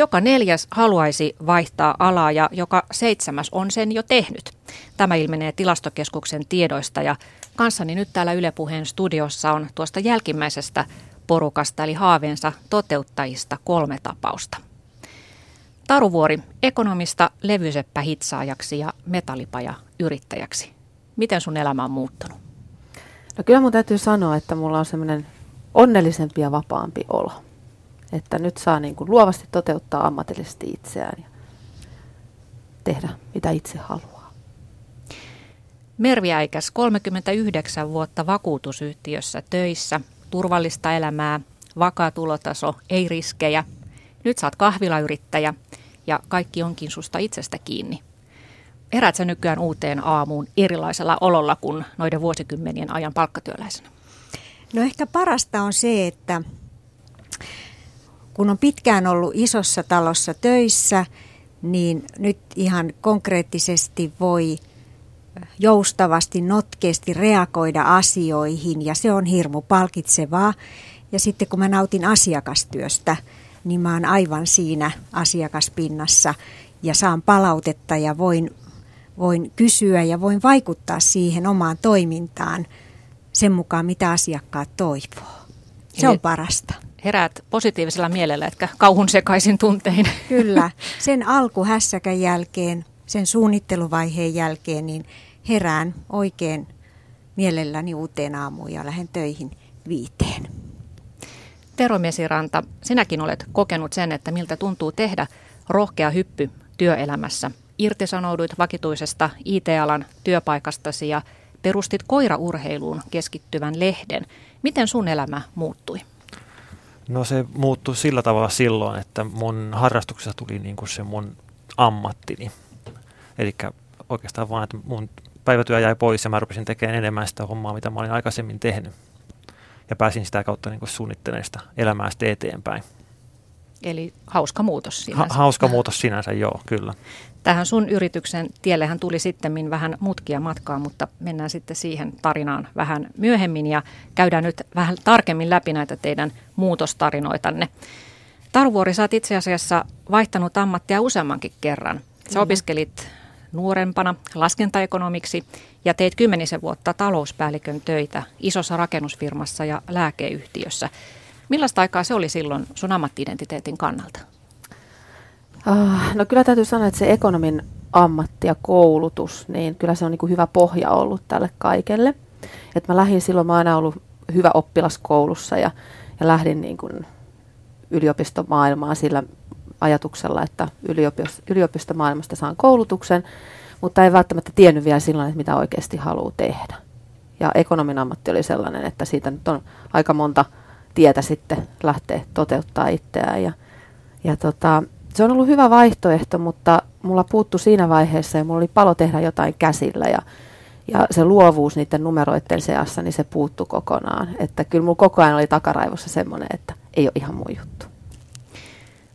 Joka neljäs haluaisi vaihtaa alaa ja joka seitsemäs on sen jo tehnyt. Tämä ilmenee tilastokeskuksen tiedoista ja kanssani nyt täällä Yle Puheen studiossa on tuosta jälkimmäisestä porukasta eli haaveensa toteuttajista kolme tapausta. Taruvuori, ekonomista levyseppä hitsaajaksi ja metallipaja yrittäjäksi. Miten sun elämä on muuttunut? No kyllä mun täytyy sanoa, että mulla on semmoinen onnellisempi ja vapaampi olo. Että nyt saa niin kuin luovasti toteuttaa ammatillisesti itseään ja tehdä mitä itse haluaa. Mervi Äikäs, 39 vuotta vakuutusyhtiössä töissä, turvallista elämää, vakaa tulotaso, ei riskejä. Nyt saat kahvilayrittäjä ja kaikki onkin susta itsestä kiinni. Herät sä nykyään uuteen aamuun erilaisella ololla kuin noiden vuosikymmenien ajan palkkatyöläisenä? No ehkä parasta on se, että kun on pitkään ollut isossa talossa töissä, niin nyt ihan konkreettisesti voi joustavasti, notkeasti reagoida asioihin ja se on hirmu palkitsevaa. Ja sitten kun mä nautin asiakastyöstä, niin mä oon aivan siinä asiakaspinnassa ja saan palautetta ja voin, voin kysyä ja voin vaikuttaa siihen omaan toimintaan sen mukaan, mitä asiakkaat toivoo. Se on parasta. Heräät positiivisella mielellä, etkä kauhun sekaisin tuntein. Kyllä. Sen alkuhässäkän jälkeen, sen suunnitteluvaiheen jälkeen, niin herään oikein mielelläni uuteen aamuun ja lähden töihin viiteen. Tero Mesiranta, sinäkin olet kokenut sen, että miltä tuntuu tehdä rohkea hyppy työelämässä. Irtisanouduit vakituisesta IT-alan työpaikastasi ja perustit koiraurheiluun keskittyvän lehden. Miten sun elämä muuttui? No se muuttui sillä tavalla silloin, että mun harrastuksessa tuli niin kuin se mun ammattini. Eli oikeastaan vaan, että mun päivätyö jäi pois ja mä rupesin tekemään enemmän sitä hommaa, mitä mä olin aikaisemmin tehnyt. Ja pääsin sitä kautta niin kuin suunnittelemaan sitä elämää sitten eteenpäin. Eli hauska muutos sinänsä. Ha- hauska muutos sinänsä, joo, kyllä. Tähän sun yrityksen tiellehän tuli sitten vähän mutkia matkaa, mutta mennään sitten siihen tarinaan vähän myöhemmin ja käydään nyt vähän tarkemmin läpi näitä teidän muutostarinoitanne. Taruvuori, sä oot itse asiassa vaihtanut ammattia useammankin kerran. Sä opiskelit nuorempana laskentaekonomiksi ja teit kymmenisen vuotta talouspäällikön töitä isossa rakennusfirmassa ja lääkeyhtiössä. Millaista aikaa se oli silloin sun ammattiidentiteetin kannalta? Uh, no kyllä täytyy sanoa, että se ekonomin ammatti ja koulutus, niin kyllä se on niin kuin hyvä pohja ollut tälle kaikelle. Et mä lähdin silloin, mä aina ollut hyvä oppilas koulussa ja, ja lähdin niin kuin yliopistomaailmaan sillä ajatuksella, että yliopisto, yliopistomaailmasta saan koulutuksen, mutta ei välttämättä tiennyt vielä silloin, että mitä oikeasti haluaa tehdä. Ja ekonomin ammatti oli sellainen, että siitä nyt on aika monta tietä sitten lähteä toteuttaa itseään. Ja, ja tota, se on ollut hyvä vaihtoehto, mutta mulla puuttu siinä vaiheessa ja mulla oli palo tehdä jotain käsillä ja, ja se luovuus niiden numeroiden seassa, niin se puuttu kokonaan. Että kyllä mulla koko ajan oli takaraivossa semmoinen, että ei ole ihan mun juttu.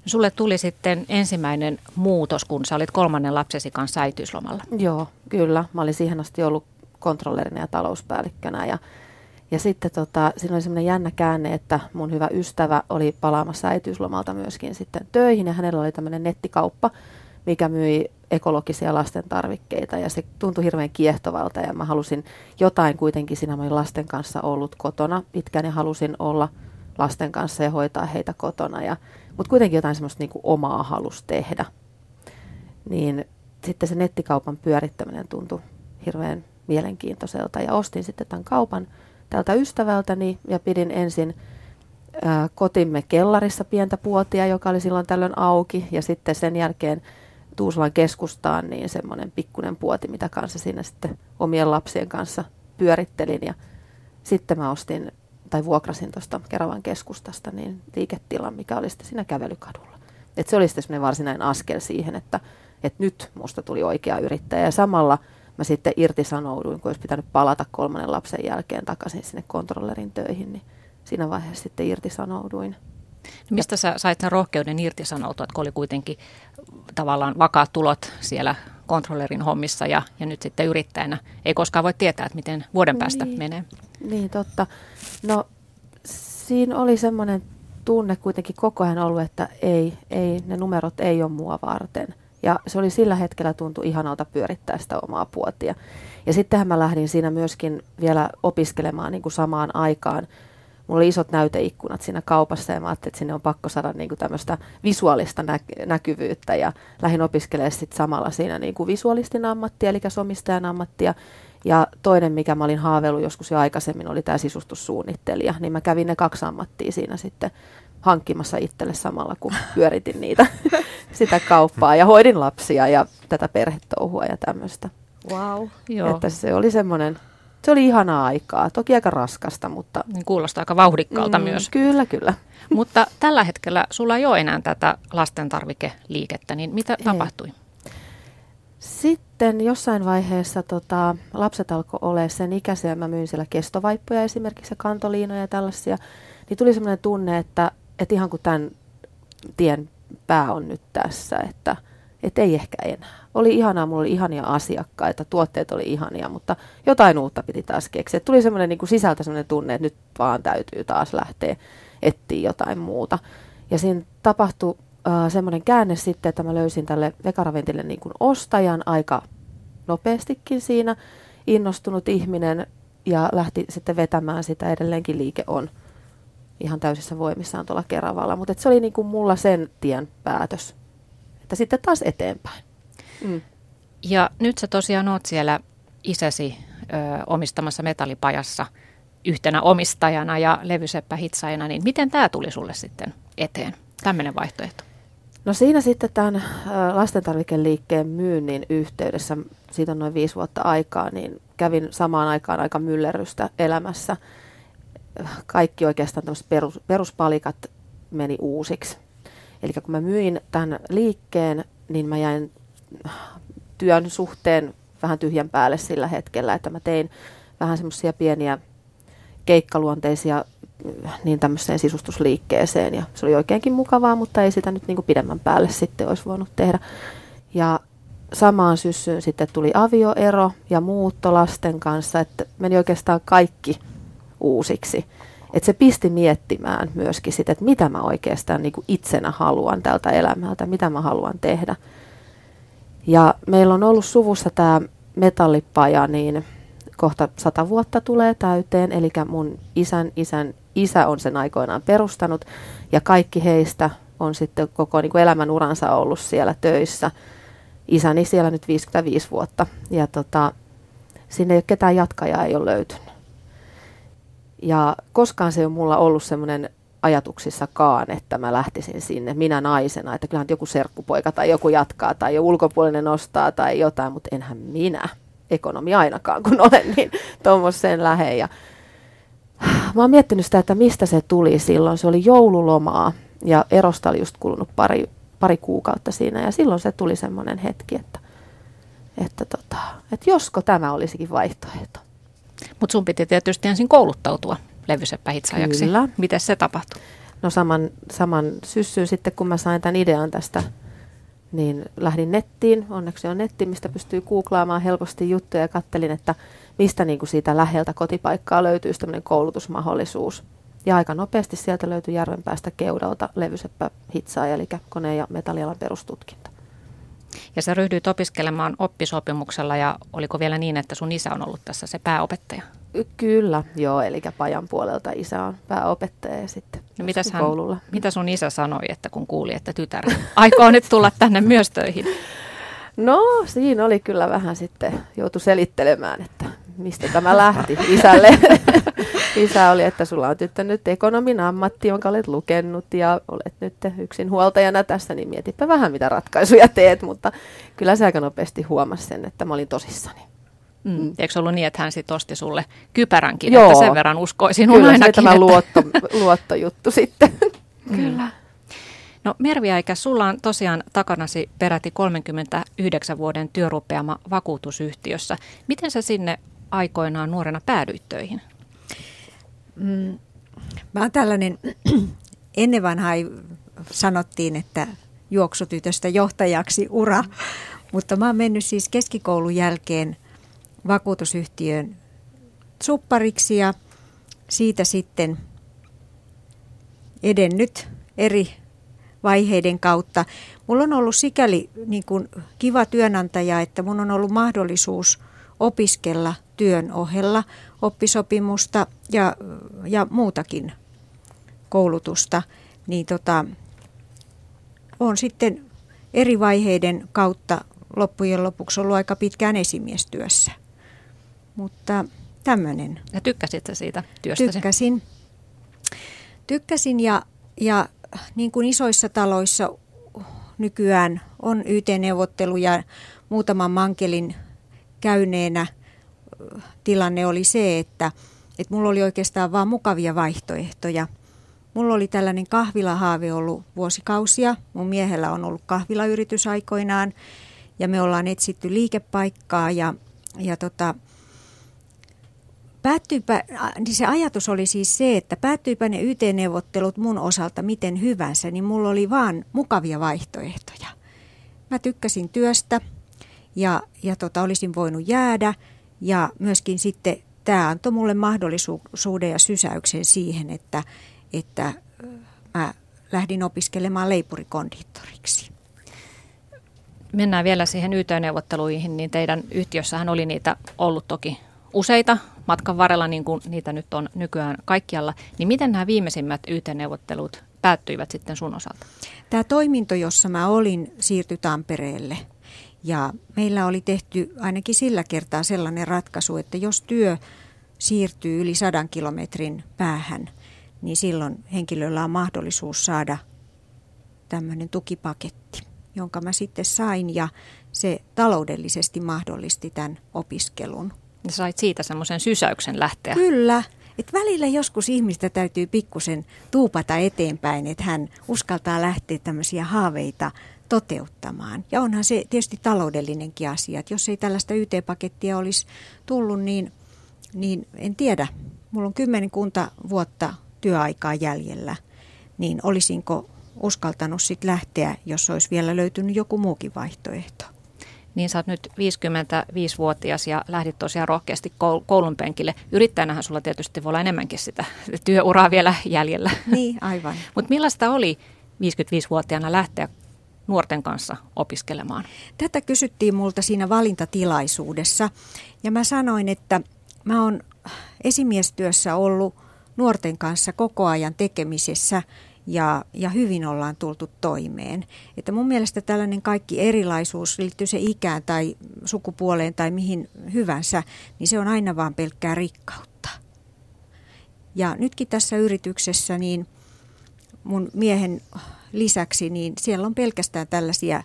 Sulle tuli sitten ensimmäinen muutos, kun sä olit kolmannen lapsesi kanssa äitiyslomalla. Joo, kyllä. Mä olin siihen asti ollut kontrollerina ja talouspäällikkönä ja ja sitten tota, siinä oli semmoinen jännä käänne, että mun hyvä ystävä oli palaamassa äitiyslomalta myöskin sitten töihin ja hänellä oli tämmöinen nettikauppa, mikä myi ekologisia lasten tarvikkeita ja se tuntui hirveän kiehtovalta ja mä halusin jotain kuitenkin siinä, mä olin lasten kanssa ollut kotona pitkään ja halusin olla lasten kanssa ja hoitaa heitä kotona, ja, mutta kuitenkin jotain semmoista niin omaa halus tehdä. Niin sitten se nettikaupan pyörittäminen tuntui hirveän mielenkiintoiselta ja ostin sitten tämän kaupan tältä ystävältäni ja pidin ensin kotimme kellarissa pientä puotia, joka oli silloin tällöin auki ja sitten sen jälkeen Tuusulan keskustaan niin semmoinen pikkunen puoti, mitä kanssa siinä sitten omien lapsien kanssa pyörittelin ja sitten mä ostin tai vuokrasin tuosta Keravan keskustasta niin liiketilan, mikä oli sitten siinä kävelykadulla. Et se oli sitten varsinainen askel siihen, että, että nyt musta tuli oikea yrittäjä ja samalla – mä sitten irtisanouduin, kun olisi pitänyt palata kolmannen lapsen jälkeen takaisin sinne kontrollerin töihin, niin siinä vaiheessa sitten irtisanouduin. No mistä sä sait sen rohkeuden irtisanoutua, kun oli kuitenkin tavallaan vakaat tulot siellä kontrollerin hommissa ja, ja nyt sitten yrittäjänä. Ei koskaan voi tietää, että miten vuoden päästä niin, menee. Niin, totta. No siinä oli semmoinen tunne kuitenkin koko ajan ollut, että ei, ei, ne numerot ei ole mua varten. Ja se oli sillä hetkellä tuntu ihanalta pyörittää sitä omaa puotia. Ja sittenhän mä lähdin siinä myöskin vielä opiskelemaan niin kuin samaan aikaan. Mulla oli isot näyteikkunat siinä kaupassa ja mä ajattelin, että sinne on pakko saada niin kuin tämmöistä visuaalista nä- näkyvyyttä. Ja lähdin opiskelemaan sitten samalla siinä niin kuin visuaalistin ammattia, eli somistajan ammattia. Ja toinen, mikä mä olin haaveillut joskus jo aikaisemmin, oli tämä sisustussuunnittelija. Niin mä kävin ne kaksi ammattia siinä sitten hankkimassa itselle samalla, kun pyöritin niitä sitä kauppaa ja hoidin lapsia ja tätä perhetouhua ja tämmöistä. Wow. Joo. Että se oli semmoinen, se oli ihanaa aikaa, toki aika raskasta, mutta... Niin kuulostaa aika vauhdikkaalta mm, myös. Kyllä, kyllä. Mutta tällä hetkellä sulla ei ole enää tätä lastentarvikeliikettä, niin mitä ei. tapahtui? Sitten jossain vaiheessa tota, lapset alkoi olla sen ikäisiä, mä myin siellä kestovaippoja esimerkiksi ja kantoliinoja ja tällaisia, niin tuli semmoinen tunne, että, että ihan kuin tämän tien pää on nyt tässä, että, että ei ehkä enää. Oli ihanaa, mulla oli ihania asiakkaita, tuotteet oli ihania, mutta jotain uutta piti taas keksiä. Tuli semmoinen niin sisältä semmoinen tunne, että nyt vaan täytyy taas lähteä etsiä jotain muuta. Ja siinä tapahtui äh, semmoinen käänne sitten, että mä löysin tälle vekaraventille niin kuin ostajan aika nopeastikin siinä. Innostunut ihminen ja lähti sitten vetämään sitä. Edelleenkin liike on ihan täysissä voimissaan tuolla Keravalla. Mutta se oli niin kuin mulla sen tien päätös, että sitten taas eteenpäin. Mm. Ja nyt sä tosiaan oot siellä isäsi ö, omistamassa metallipajassa yhtenä omistajana ja levyseppä hitsaina, niin miten tämä tuli sulle sitten eteen, tämmöinen vaihtoehto? No siinä sitten tämän lastentarvikeliikkeen myynnin yhteydessä, siitä on noin viisi vuotta aikaa, niin kävin samaan aikaan aika myllerrystä elämässä. Kaikki oikeastaan perus, peruspalikat meni uusiksi. Eli kun mä myin tämän liikkeen, niin mä jäin työn suhteen vähän tyhjän päälle sillä hetkellä, että mä tein vähän semmoisia pieniä keikkaluonteisia niin tämmöiseen sisustusliikkeeseen ja se oli oikeinkin mukavaa, mutta ei sitä nyt niin kuin pidemmän päälle sitten olisi voinut tehdä. Ja samaan syssyyn sitten tuli avioero ja muutto lasten kanssa, että meni oikeastaan kaikki uusiksi. Että se pisti miettimään myöskin sitä, että mitä mä oikeastaan niin kuin itsenä haluan tältä elämältä, mitä mä haluan tehdä. Ja meillä on ollut suvussa tämä metallipaja, niin kohta sata vuotta tulee täyteen, eli mun isän isän isä on sen aikoinaan perustanut, ja kaikki heistä on sitten koko niin kuin elämän uransa ollut siellä töissä. Isäni siellä nyt 55 vuotta, ja tota, sinne ei ole ketään jatkajaa ei ole löytynyt. Ja koskaan se ei ole mulla ollut semmoinen ajatuksissakaan, että mä lähtisin sinne minä naisena, että kyllähän joku serkkupoika tai joku jatkaa tai jo ulkopuolinen ostaa tai jotain, mutta enhän minä ekonomi ainakaan, kun olen niin tuommoiseen lähe. Ja mä oon miettinyt sitä, että mistä se tuli silloin. Se oli joululomaa ja erosta oli just kulunut pari, pari kuukautta siinä ja silloin se tuli semmoinen hetki, että, että, tota, että josko tämä olisikin vaihtoehto. Mutta sun piti tietysti ensin kouluttautua levyseppähitsaajaksi. Kyllä. Miten se tapahtui? No saman, saman syssyyn sitten, kun mä sain tämän idean tästä, niin lähdin nettiin. Onneksi on netti, mistä pystyy googlaamaan helposti juttuja ja kattelin, että mistä niin kuin siitä läheltä kotipaikkaa löytyy tämmöinen koulutusmahdollisuus. Ja aika nopeasti sieltä löytyi Järvenpäästä keudalta levyseppä hitsaaja, eli kone- ja metallialan perustutkinto. Ja sä ryhdyit opiskelemaan oppisopimuksella ja oliko vielä niin, että sun isä on ollut tässä se pääopettaja? Kyllä, joo, eli pajan puolelta isä on pääopettaja ja sitten no mitäs hän, koululla. Mitä sun isä sanoi, että kun kuuli, että tytär aikoo nyt tulla tänne myös töihin? No, siinä oli kyllä vähän sitten, joutu selittelemään, että mistä tämä lähti isälle. Isä oli, että sulla on tyttö nyt ekonomin ammatti, jonka olet lukenut ja olet nyt yksin huoltajana tässä, niin mietipä vähän mitä ratkaisuja teet, mutta kyllä se aika nopeasti huomasi sen, että mä olin tosissani. Mm. Eikö ollut niin, että hän sitten osti sulle kypäränkin, Joo. että sen verran uskoisin Kyllä ainakin. Kyllä tämä luotto, luottojuttu sitten. Kyllä. No Merviäikä, sulla on tosiaan takanasi peräti 39 vuoden työrupeama vakuutusyhtiössä. Miten sä sinne aikoinaan nuorena päädyit töihin? Mm, mä oon tällainen, ennen vanhaa sanottiin, että juoksutytöstä johtajaksi ura, mutta mä oon mennyt siis keskikoulun jälkeen vakuutusyhtiön suppariksi ja siitä sitten edennyt eri vaiheiden kautta. Mulla on ollut sikäli niin kuin kiva työnantaja, että mun on ollut mahdollisuus opiskella työn ohella oppisopimusta ja, ja muutakin koulutusta. Niin tota, on sitten eri vaiheiden kautta loppujen lopuksi ollut aika pitkään esimiestyössä. Mutta tämmöinen. Ja tykkäsit siitä työstä? Tykkäsin. Tykkäsin ja, ja niin kuin isoissa taloissa nykyään on YT-neuvotteluja muutaman mankelin käyneenä tilanne oli se, että, että mulla oli oikeastaan vain mukavia vaihtoehtoja. Mulla oli tällainen kahvilahaave ollut vuosikausia. Mun miehellä on ollut kahvilayritys aikoinaan ja me ollaan etsitty liikepaikkaa ja, ja tota, Päättyypä, niin se ajatus oli siis se, että päättyypä ne YT-neuvottelut mun osalta miten hyvänsä, niin mulla oli vaan mukavia vaihtoehtoja. Mä tykkäsin työstä ja, ja tota, olisin voinut jäädä ja myöskin sitten tämä antoi mulle mahdollisuuden ja sysäyksen siihen, että, että mä lähdin opiskelemaan leipurikondittoriksi. Mennään vielä siihen YT-neuvotteluihin, niin teidän yhtiössähän oli niitä ollut toki useita matkan varrella, niin kuin niitä nyt on nykyään kaikkialla. Niin miten nämä viimeisimmät YT-neuvottelut päättyivät sitten sun osalta? Tämä toiminto, jossa mä olin, siirtyi Tampereelle. Ja meillä oli tehty ainakin sillä kertaa sellainen ratkaisu, että jos työ siirtyy yli sadan kilometrin päähän, niin silloin henkilöllä on mahdollisuus saada tämmöinen tukipaketti, jonka mä sitten sain ja se taloudellisesti mahdollisti tämän opiskelun ja sait siitä semmoisen sysäyksen lähteä. Kyllä. Et välillä joskus ihmistä täytyy pikkusen tuupata eteenpäin, että hän uskaltaa lähteä tämmöisiä haaveita toteuttamaan. Ja onhan se tietysti taloudellinenkin asia, että jos ei tällaista YT-pakettia olisi tullut, niin, niin en tiedä. Mulla on kymmenkunta vuotta työaikaa jäljellä, niin olisinko uskaltanut sitten lähteä, jos olisi vielä löytynyt joku muukin vaihtoehto niin sä oot nyt 55-vuotias ja lähdit tosiaan rohkeasti koulun penkille. Yrittäjänähän sulla tietysti voi olla enemmänkin sitä työuraa vielä jäljellä. Niin, aivan. Mutta millaista oli 55-vuotiaana lähteä nuorten kanssa opiskelemaan? Tätä kysyttiin multa siinä valintatilaisuudessa ja mä sanoin, että mä oon esimiestyössä ollut nuorten kanssa koko ajan tekemisessä ja, ja hyvin ollaan tultu toimeen. Että mun mielestä tällainen kaikki erilaisuus, liittyy se ikään tai sukupuoleen tai mihin hyvänsä, niin se on aina vaan pelkkää rikkautta. Ja nytkin tässä yrityksessä, niin mun miehen lisäksi, niin siellä on pelkästään tällaisia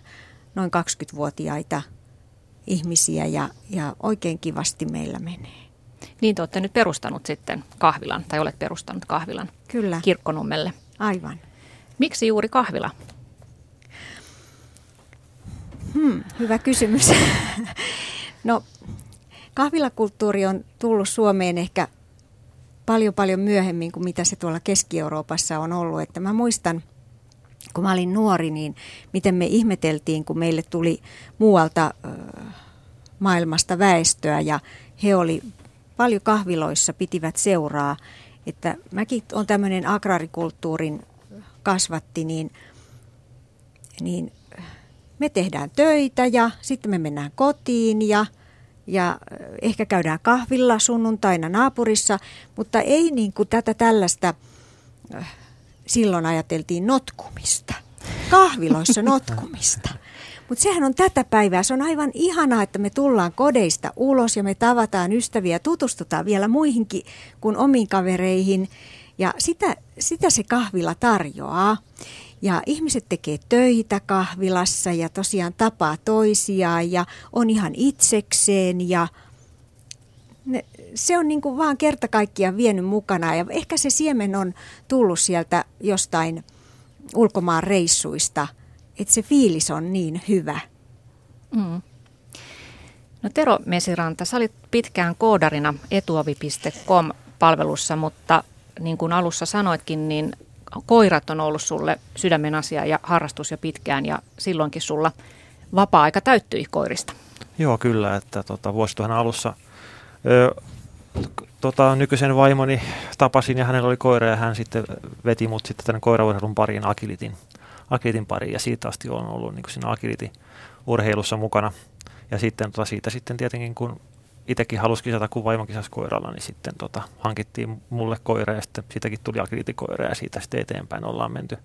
noin 20-vuotiaita ihmisiä ja, ja oikein kivasti meillä menee. Niin te olette nyt perustanut sitten kahvilan, tai olet perustanut kahvilan Kyllä. Kirkkonummelle. Aivan. Miksi juuri kahvila? Hmm, hyvä kysymys. no, kahvilakulttuuri on tullut Suomeen ehkä paljon paljon myöhemmin kuin mitä se tuolla Keski-Euroopassa on ollut. Että mä muistan, kun mä olin nuori, niin miten me ihmeteltiin, kun meille tuli muualta maailmasta väestöä ja he oli paljon kahviloissa, pitivät seuraa että mäkin on tämmöinen agrarikulttuurin kasvatti, niin, niin me tehdään töitä ja sitten me mennään kotiin ja, ja ehkä käydään kahvilla sunnuntaina naapurissa, mutta ei niin kuin tätä tällaista, silloin ajateltiin notkumista, kahviloissa notkumista. Mutta sehän on tätä päivää. Se on aivan ihanaa, että me tullaan kodeista ulos ja me tavataan ystäviä, tutustutaan vielä muihinkin kuin omiin kavereihin. Ja sitä, sitä se kahvila tarjoaa. Ja ihmiset tekee töitä kahvilassa ja tosiaan tapaa toisiaan ja on ihan itsekseen ja ne, se on niin kuin vaan kerta kaikkiaan vienyt mukana ja ehkä se siemen on tullut sieltä jostain ulkomaan reissuista – että se fiilis on niin hyvä. Mm. No Tero Mesiranta, sä olit pitkään koodarina etuovi.com-palvelussa, mutta niin kuin alussa sanoitkin, niin koirat on ollut sulle sydämen asia ja harrastus jo pitkään ja silloinkin sulla vapaa-aika täyttyi koirista. Joo, kyllä, että tota, vuosituhan alussa ö, tota, nykyisen vaimoni tapasin ja hänellä oli koira ja hän sitten veti mut sitten tänne koiraurheilun pariin Akilitin, Akilitin pariin ja siitä asti on ollut niin siinä Akilitin urheilussa mukana. Ja sitten tota, siitä sitten tietenkin kun itsekin halusi kisata, kun vaimo kisasi koiralla, niin sitten tota, hankittiin mulle koira ja sitten siitäkin tuli agilitikoira ja siitä sitten eteenpäin ollaan menty.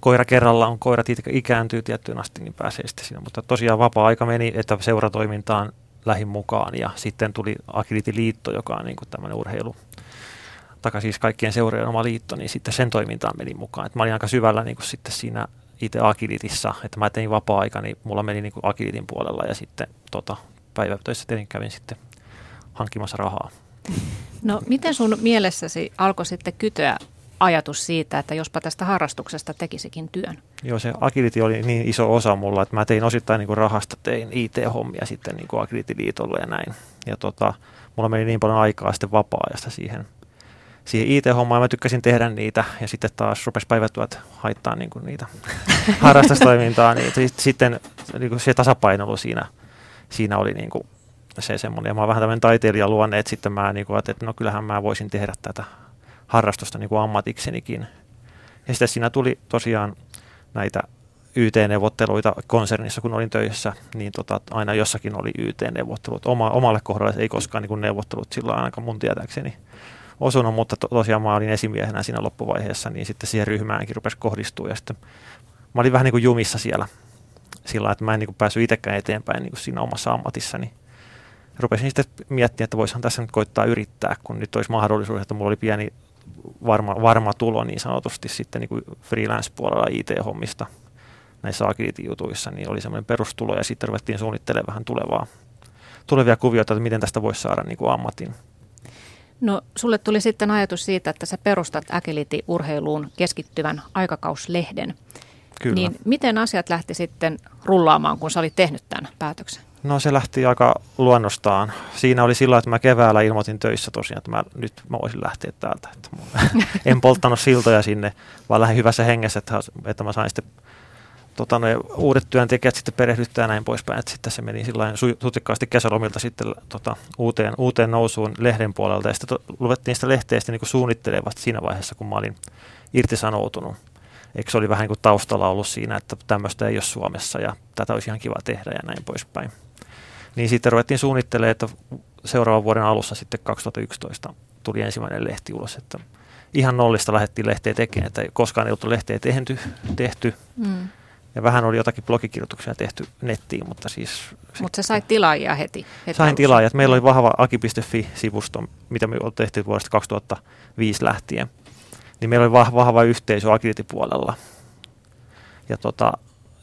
Koira kerrallaan, koirat ikääntyy tiettyyn asti, niin pääsee sitten siinä. Mutta tosiaan vapaa-aika meni, että seuratoimintaan lähin mukaan ja sitten tuli Agility-liitto, joka on niin kuin tämmöinen urheilu, taka siis kaikkien seurojen oma liitto, niin sitten sen toimintaan meni mukaan. Et mä olin aika syvällä niin kuin sitten siinä itse Agilitissa, että mä tein vapaa-aika, niin mulla meni niin kuin Agilitin puolella ja sitten tota, päivätöissä tietenkin kävin sitten hankkimassa rahaa. No miten sun mielessäsi alkoi sitten kytöä ajatus siitä, että jospa tästä harrastuksesta tekisikin työn? Joo, se agility oli niin iso osa mulla, että mä tein osittain niin kuin rahasta, tein IT-hommia sitten niin kuin Agility-liitolle ja näin. Ja tota, mulla meni niin paljon aikaa sitten vapaa-ajasta siihen, siihen IT-hommaan mä tykkäsin tehdä niitä ja sitten taas rupesi päivätyöt haittaa niin kuin niitä harrastustoimintaa, niin sitten niin kuin se tasapaino siinä – siinä oli niin kuin se semmoinen, ja mä oon vähän tämmöinen taiteilijaluonne, että sitten mä niin kuin, että no kyllähän mä voisin tehdä tätä harrastusta niin kuin ammatiksenikin. Ja sitten siinä tuli tosiaan näitä YT-neuvotteluita konsernissa, kun olin töissä, niin tota, aina jossakin oli YT-neuvottelut. Oma, omalle kohdalle ei koskaan niin kuin neuvottelut sillä ainakaan mun tietääkseni osunut, mutta to, tosiaan mä olin esimiehenä siinä loppuvaiheessa, niin sitten siihen ryhmäänkin rupesi kohdistua. Ja sitten mä olin vähän niin kuin jumissa siellä sillä että mä en niin kuin päässyt itsekään eteenpäin niin kuin siinä omassa ammatissani. Rupesin sitten miettimään, että voisihan tässä nyt koittaa yrittää, kun nyt olisi mahdollisuus, että mulla oli pieni varma, varma tulo niin sanotusti sitten niin kuin freelance-puolella IT-hommista näissä agility-jutuissa, niin oli semmoinen perustulo ja sitten ruvettiin suunnittelemaan vähän tulevaa, tulevia kuvioita, että miten tästä voisi saada niin kuin ammatin. No sulle tuli sitten ajatus siitä, että sä perustat agility-urheiluun keskittyvän aikakauslehden. Kyllä. Niin miten asiat lähti sitten rullaamaan, kun sä olit tehnyt tämän päätöksen? No se lähti aika luonnostaan. Siinä oli sillä, että mä keväällä ilmoitin töissä tosiaan, että mä, nyt mä voisin lähteä täältä. Että en polttanut siltoja sinne, vaan lähdin hyvässä hengessä, että, että mä sain sitten tota, ne uudet työntekijät sitten perehdyttää ja näin poispäin. Että sitten se meni sillä sutikkaasti kesälomilta sitten tota, uuteen, uuteen nousuun lehden puolelta. Ja sitten luvettiin sitä lehteä sitten niin suunnittelemaan siinä vaiheessa, kun mä olin irtisanoutunut eikö se oli vähän niin kuin taustalla ollut siinä, että tämmöistä ei ole Suomessa ja tätä olisi ihan kiva tehdä ja näin poispäin. Niin sitten ruvettiin suunnittelemaan, että seuraavan vuoden alussa sitten 2011 tuli ensimmäinen lehti ulos, että ihan nollista lähdettiin lehteä tekemään, että koskaan ei ollut lehteä tehty, tehty. Mm. Ja vähän oli jotakin blogikirjoituksia tehty nettiin, mutta siis... Mutta se sai tilaajia heti. heti sain tilaajia. Meillä oli vahva aki.fi-sivusto, mitä me tehty vuodesta 2005 lähtien niin meillä oli vahva, vahva yhteisö Agility-puolella. Ja tota,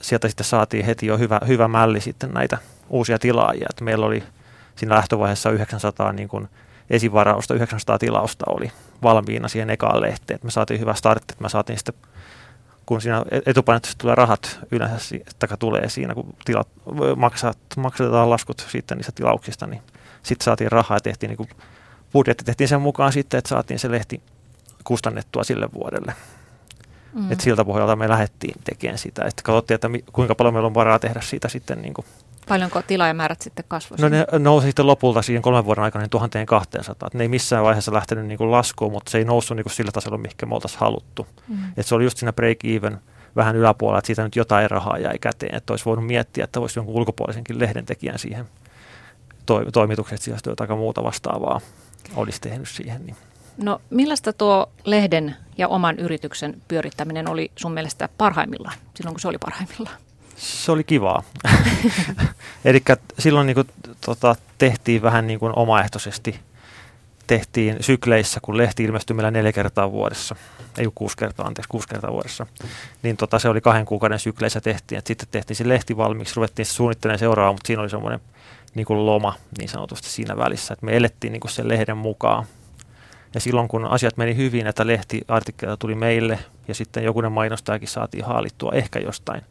sieltä sitten saatiin heti jo hyvä, hyvä mälli sitten näitä uusia tilaajia. Et meillä oli siinä lähtövaiheessa 900 niin kuin esivarausta, 900 tilausta oli valmiina siihen ekaan lehteen. Et me saatiin hyvä startti, että me saatiin sitten kun siinä etupainotteisesti tulee rahat yleensä, että tulee siinä, kun tilat, maksat, maksetaan laskut sitten niistä tilauksista, niin sitten saatiin rahaa ja tehtiin niin kuin budjetti tehtiin sen mukaan sitten, että saatiin se lehti kustannettua sille vuodelle. Mm. Et siltä pohjalta me lähdettiin tekemään sitä. Et katsottiin, että mi, kuinka paljon meillä on varaa tehdä siitä sitten. Niin kuin. Paljonko tilaajamäärät sitten kasvoivat? No ne nousi sitten lopulta siihen kolmen vuoden aikana niin 1200. Et ne ei missään vaiheessa lähtenyt niin kuin laskuun, mutta se ei noussut niin kuin sillä tasolla, mihinkä me oltaisiin haluttu. Mm. Et se oli just siinä break-even vähän yläpuolella, että siitä nyt jotain rahaa jäi käteen. Että olisi voinut miettiä, että olisi jonkun ulkopuolisenkin lehdentekijän siihen to- toimitukset sijasta jotain muuta vastaavaa olisi tehnyt siihen. Niin. No millaista tuo lehden ja oman yrityksen pyörittäminen oli sun mielestä parhaimmillaan, silloin kun se oli parhaimmillaan? Se oli kivaa. Eli silloin niin kuin, tota, tehtiin vähän niin kuin omaehtoisesti. Tehtiin sykleissä, kun lehti ilmestyi meillä neljä kertaa vuodessa. Ei ole kuusi kertaa, anteeksi, kuusi kertaa vuodessa. Niin tota, se oli kahden kuukauden sykleissä tehtiin. Et sitten tehtiin se lehti valmiiksi, ruvettiin suunnittelemaan seuraavaa, mutta siinä oli semmoinen niin kuin loma niin sanotusti siinä välissä. Et me elettiin niin kuin sen lehden mukaan ja silloin kun asiat meni hyvin, että lehtiartikkeleita tuli meille ja sitten jokunen mainostajakin saatiin haalittua ehkä jostain,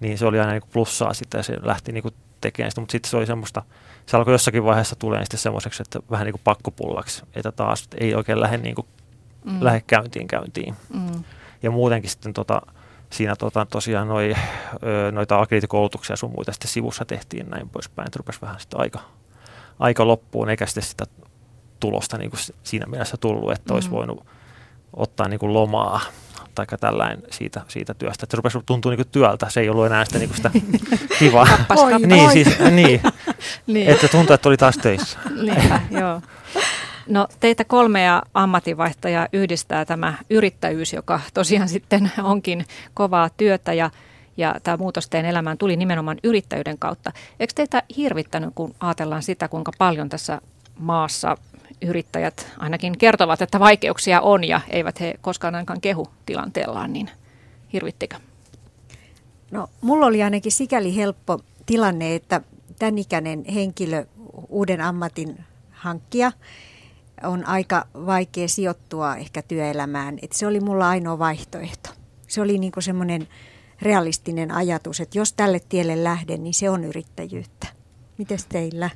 niin se oli aina niin kuin plussaa sitten ja se lähti niin kuin tekemään sitä, mutta sitten se oli semmoista, se alkoi jossakin vaiheessa tulee sitten semmoiseksi, että vähän niin kuin pakkopullaksi, että taas ei oikein lähde, niin kuin, mm. lähde käyntiin käyntiin. Mm. Ja muutenkin sitten tota, siinä tota, tosiaan noi, ö, noita agility-koulutuksia sun muita sitten sivussa tehtiin näin poispäin, että rupesi vähän sitten aika, aika loppuun, eikä sitten sitä tulosta niin kuin siinä mielessä tullut, että olisi mm. voinut ottaa niin kuin lomaa tai tällainen siitä, siitä työstä. Että se rupesi tuntua niin työltä. Se ei ollut enää sitä, niin sitä kivaa. Kappas, kappas. Niin, siis, niin. niin. Että tuntuu, että oli taas töissä. Niinpä, joo. No teitä kolmea ammatinvaihtajaa yhdistää tämä yrittäjyys, joka tosiaan sitten onkin kovaa työtä ja, ja tämä muutos teidän elämään tuli nimenomaan yrittäjyyden kautta. Eikö teitä hirvittänyt, kun ajatellaan sitä, kuinka paljon tässä maassa yrittäjät ainakin kertovat, että vaikeuksia on ja eivät he koskaan ainakaan kehu tilanteellaan, niin hirvittikö? No, mulla oli ainakin sikäli helppo tilanne, että tämän ikäinen henkilö, uuden ammatin hankkija, on aika vaikea sijoittua ehkä työelämään. Et se oli mulla ainoa vaihtoehto. Se oli niinku semmoinen realistinen ajatus, että jos tälle tielle lähden, niin se on yrittäjyyttä. Mites teillä?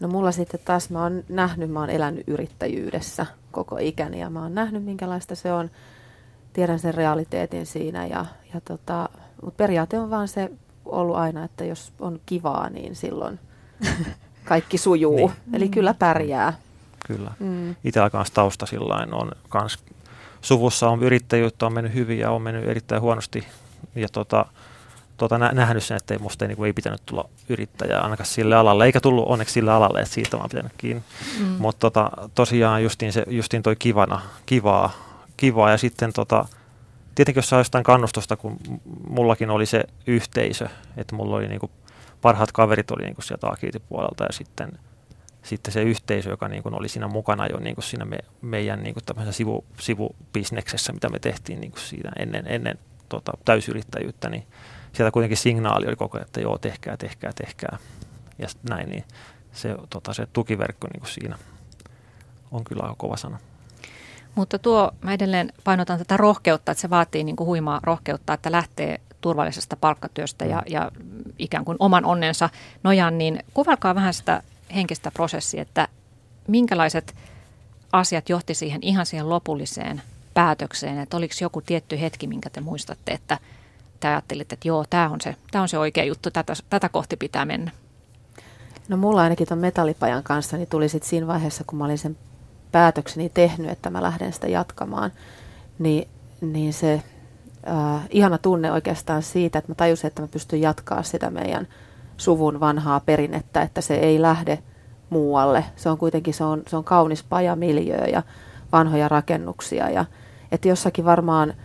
No mulla sitten taas mä oon nähnyt, mä oon elänyt yrittäjyydessä koko ikäni ja mä oon nähnyt minkälaista se on. Tiedän sen realiteetin siinä ja, ja tota, mutta periaate on vaan se ollut aina, että jos on kivaa, niin silloin kaikki sujuu. niin. Eli kyllä pärjää. Kyllä. Mm. Itsellä kanssa tausta sillain on kans suvussa on yrittäjyyttä, on mennyt hyvin ja on mennyt erittäin huonosti. Ja tota, tota, nä- nähnyt sen, että ei, musta ei, niin kuin, ei pitänyt tulla yrittäjää ainakaan sille alalle, eikä tullut onneksi sille alalle, että siitä on pitänyt kiinni. Mm. Mutta tota, tosiaan justiin, se, justiin toi kivana, kivaa, kivaa ja sitten tota, tietenkin jos saa jostain kannustusta, kun mullakin oli se yhteisö, että mulla oli niin kuin, parhaat kaverit oli niin kuin sieltä puolelta ja sitten, sitten se yhteisö, joka niin kuin oli siinä mukana jo niin kuin siinä me, meidän niin kuin sivu, sivubisneksessä, mitä me tehtiin niin kuin siinä ennen, ennen tota, täysyrittäjyyttä, niin sieltä kuitenkin signaali oli koko ajan, että joo, tehkää, tehkää, tehkää. Ja näin, niin se, tota, se tukiverkko niin kuin siinä on kyllä aika kova sana. Mutta tuo, mä edelleen painotan tätä rohkeutta, että se vaatii niin kuin huimaa rohkeutta, että lähtee turvallisesta palkkatyöstä ja, ja ikään kuin oman onnensa nojan, niin kuvalkaa vähän sitä henkistä prosessia, että minkälaiset asiat johti siihen ihan siihen lopulliseen päätökseen, että oliko joku tietty hetki, minkä te muistatte, että – te ajattelitte, että joo, tämä on se, on se oikea juttu, tätä, tätä kohti pitää mennä? No mulla ainakin tuon metallipajan kanssa niin tuli sitten siinä vaiheessa, kun mä olin sen päätökseni tehnyt, että mä lähden sitä jatkamaan, niin, niin se äh, ihana tunne oikeastaan siitä, että mä tajusin, että mä pystyn jatkaa sitä meidän suvun vanhaa perinnettä, että se ei lähde muualle. Se on kuitenkin se on, se on kaunis pajamiljö ja vanhoja rakennuksia ja että jossakin varmaan –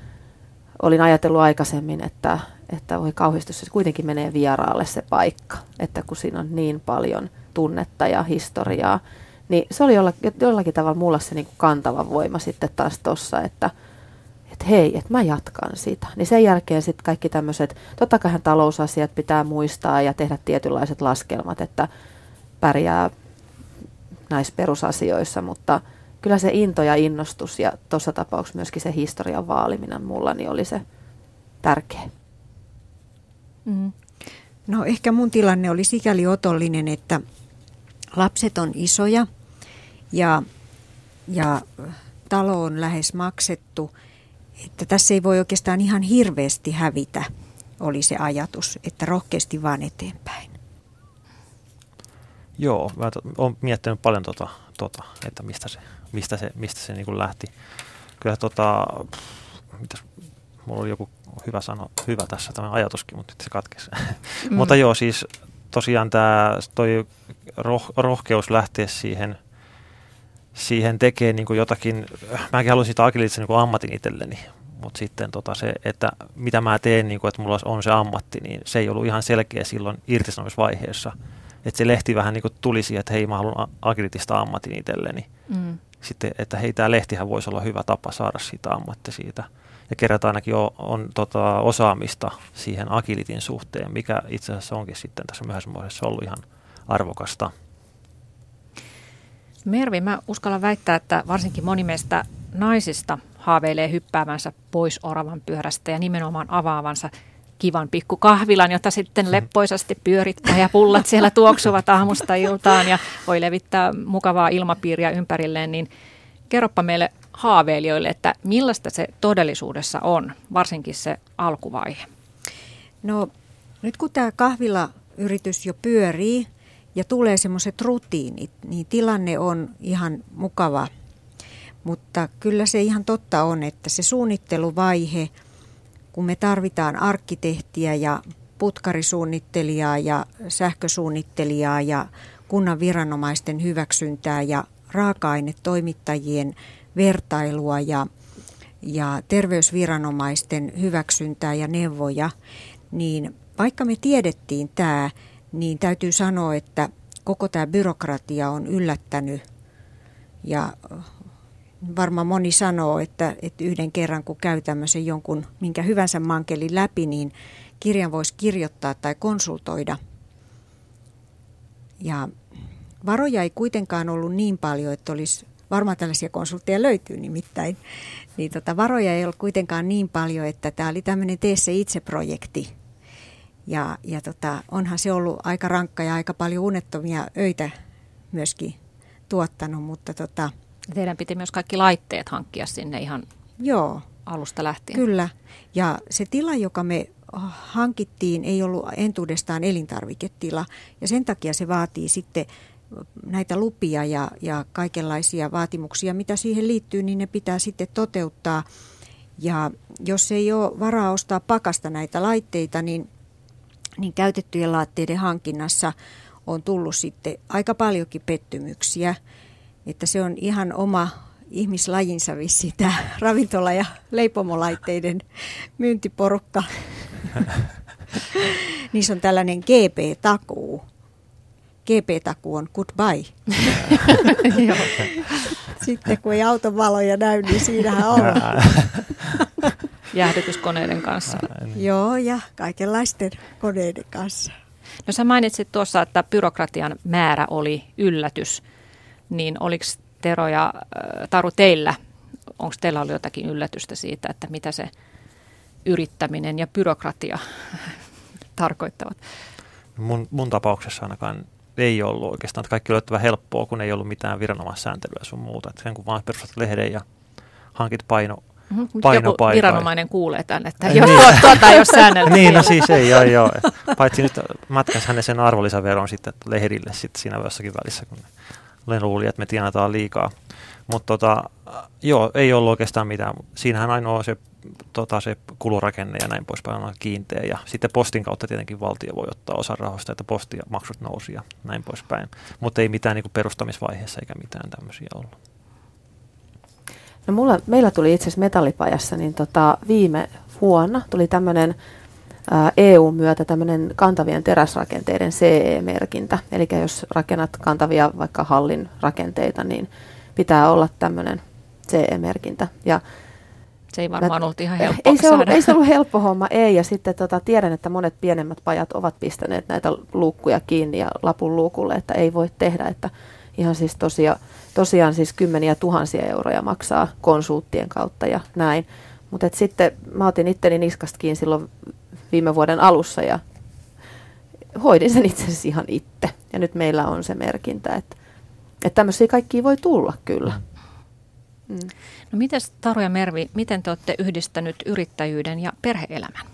olin ajatellut aikaisemmin, että, että voi kauhistus, se kuitenkin menee vieraalle se paikka, että kun siinä on niin paljon tunnetta ja historiaa, niin se oli jollakin, tavalla mulla se niin kuin kantava voima sitten taas tossa, että, että hei, että mä jatkan sitä. Niin sen jälkeen sitten kaikki tämmöiset, totta kai talousasiat pitää muistaa ja tehdä tietynlaiset laskelmat, että pärjää näissä perusasioissa, mutta – kyllä se into ja innostus ja tuossa tapauksessa myöskin se historian vaaliminen mulla niin oli se tärkeä. Mm. No ehkä mun tilanne oli sikäli otollinen, että lapset on isoja ja, ja talo on lähes maksettu, että tässä ei voi oikeastaan ihan hirveästi hävitä, oli se ajatus, että rohkeasti vaan eteenpäin. Joo, mä olen miettinyt paljon tota, tota, että mistä se mistä se, mistä se niin kuin lähti. Kyllä tota, mitäs, mulla oli joku hyvä sano, hyvä tässä tämä ajatuskin, mutta nyt se katkesi. Mm. mutta joo, siis tosiaan tämä toi roh, rohkeus lähteä siihen, siihen tekee niin kuin jotakin, mäkin haluaisin sitä agilitsen niin ammatin itselleni, mutta sitten tota se, että mitä mä teen, niin kuin, että mulla on se ammatti, niin se ei ollut ihan selkeä silloin irtisanomisvaiheessa. Että se lehti vähän niin kuin tuli siihen, että hei mä haluan agilitista ammatin itselleni. Mm sitten, että hei, tämä lehtihän voisi olla hyvä tapa saada siitä ammatti siitä. Ja kerätä ainakin on, on tota, osaamista siihen agilitin suhteen, mikä itse asiassa onkin sitten tässä myöhäisessä vaiheessa ollut ihan arvokasta. Mervi, mä uskallan väittää, että varsinkin moni meistä naisista haaveilee hyppäävänsä pois oravan pyörästä ja nimenomaan avaavansa kivan pikku kahvilan, jota sitten leppoisasti pyörittää ja pullat siellä tuoksuvat aamusta iltaan ja voi levittää mukavaa ilmapiiriä ympärilleen, niin kerropa meille haaveilijoille, että millaista se todellisuudessa on, varsinkin se alkuvaihe. No nyt kun tämä kahvilayritys jo pyörii ja tulee semmoiset rutiinit, niin tilanne on ihan mukava. Mutta kyllä se ihan totta on, että se suunnitteluvaihe, kun me tarvitaan arkkitehtiä ja putkarisuunnittelijaa ja sähkösuunnittelijaa ja kunnan viranomaisten hyväksyntää ja raaka-ainetoimittajien vertailua ja, ja terveysviranomaisten hyväksyntää ja neuvoja, niin vaikka me tiedettiin tämä, niin täytyy sanoa, että koko tämä byrokratia on yllättänyt ja varmaan moni sanoo, että, että yhden kerran kun käy tämmöisen jonkun minkä hyvänsä mankelin läpi, niin kirjan voisi kirjoittaa tai konsultoida. Ja varoja ei kuitenkaan ollut niin paljon, että olisi, varmaan tällaisia konsultteja löytyy nimittäin, niin tota, varoja ei ollut kuitenkaan niin paljon, että tämä oli tämmöinen tee se itse-projekti. Ja, ja tota, onhan se ollut aika rankka ja aika paljon unettomia öitä myöskin tuottanut, mutta tota, Teidän piti myös kaikki laitteet hankkia sinne ihan joo, alusta lähtien. Kyllä. Ja se tila, joka me hankittiin, ei ollut entuudestaan elintarviketila. Ja sen takia se vaatii sitten näitä lupia ja, ja kaikenlaisia vaatimuksia, mitä siihen liittyy, niin ne pitää sitten toteuttaa. Ja jos ei ole varaa ostaa pakasta näitä laitteita, niin, niin käytettyjen laitteiden hankinnassa on tullut sitten aika paljonkin pettymyksiä. Että se on ihan oma ihmislajinsa vissi tämä ravintola- ja leipomolaitteiden myyntiporukka. Niissä on tällainen GP-takuu. GP-takuu on goodbye. Sitten kun ei auton valoja näy, niin siinähän on. Jäähdytyskoneiden kanssa. Joo, ja kaikenlaisten koneiden kanssa. No sä mainitsit tuossa, että byrokratian määrä oli yllätys. Niin oliko Tero ja Taru teillä, onko teillä ollut jotakin yllätystä siitä, että mitä se yrittäminen ja byrokratia tarkoittavat? Mun, mun tapauksessa ainakaan ei ollut oikeastaan, että kaikki oli yllättävän helppoa, kun ei ollut mitään viranomaissääntelyä sun muuta. Että sen kun vaan perustat lehden ja hankit paino, Mm-hmm. Joku viranomainen kuulee tänne, että jos tuota ei ole säännelty. niin, no siis ei, joo, joo. Paitsi nyt matkas hänen sen arvonlisäveron sitten lehdille sitten siinä jossakin välissä, kun ne luuli, että me tienataan liikaa. Mutta tota, joo, ei ollut oikeastaan mitään. Siinähän ainoa se, tota, se kulurakenne ja näin poispäin on kiinteä. Ja sitten postin kautta tietenkin valtio voi ottaa osa rahoista, että postia maksut nousi ja näin poispäin. Mutta ei mitään niin perustamisvaiheessa eikä mitään tämmöisiä ollut. No mulla, meillä tuli itse asiassa metallipajassa, niin tota, viime vuonna tuli tämmöinen EU-myötä tämmöinen kantavien teräsrakenteiden CE-merkintä. Eli jos rakennat kantavia vaikka hallin rakenteita, niin pitää olla tämmöinen CE-merkintä. Ja se ei varmaan mä, ollut ihan helppo ei se, ollut, ei se ollut helppo homma, ei. Ja sitten tota, tiedän, että monet pienemmät pajat ovat pistäneet näitä luukkuja kiinni ja lapun luukulle, että ei voi tehdä. Että ihan siis tosia, tosiaan siis kymmeniä tuhansia euroja maksaa konsulttien kautta ja näin. Mutta sitten mä otin itteni niskasta kiinni silloin viime vuoden alussa ja hoidin sen itse asiassa ihan itse. Ja nyt meillä on se merkintä, että, että tämmöisiä kaikkia voi tulla kyllä. Mm. No miten Taru ja Mervi, miten te olette yhdistänyt yrittäjyyden ja perheelämän?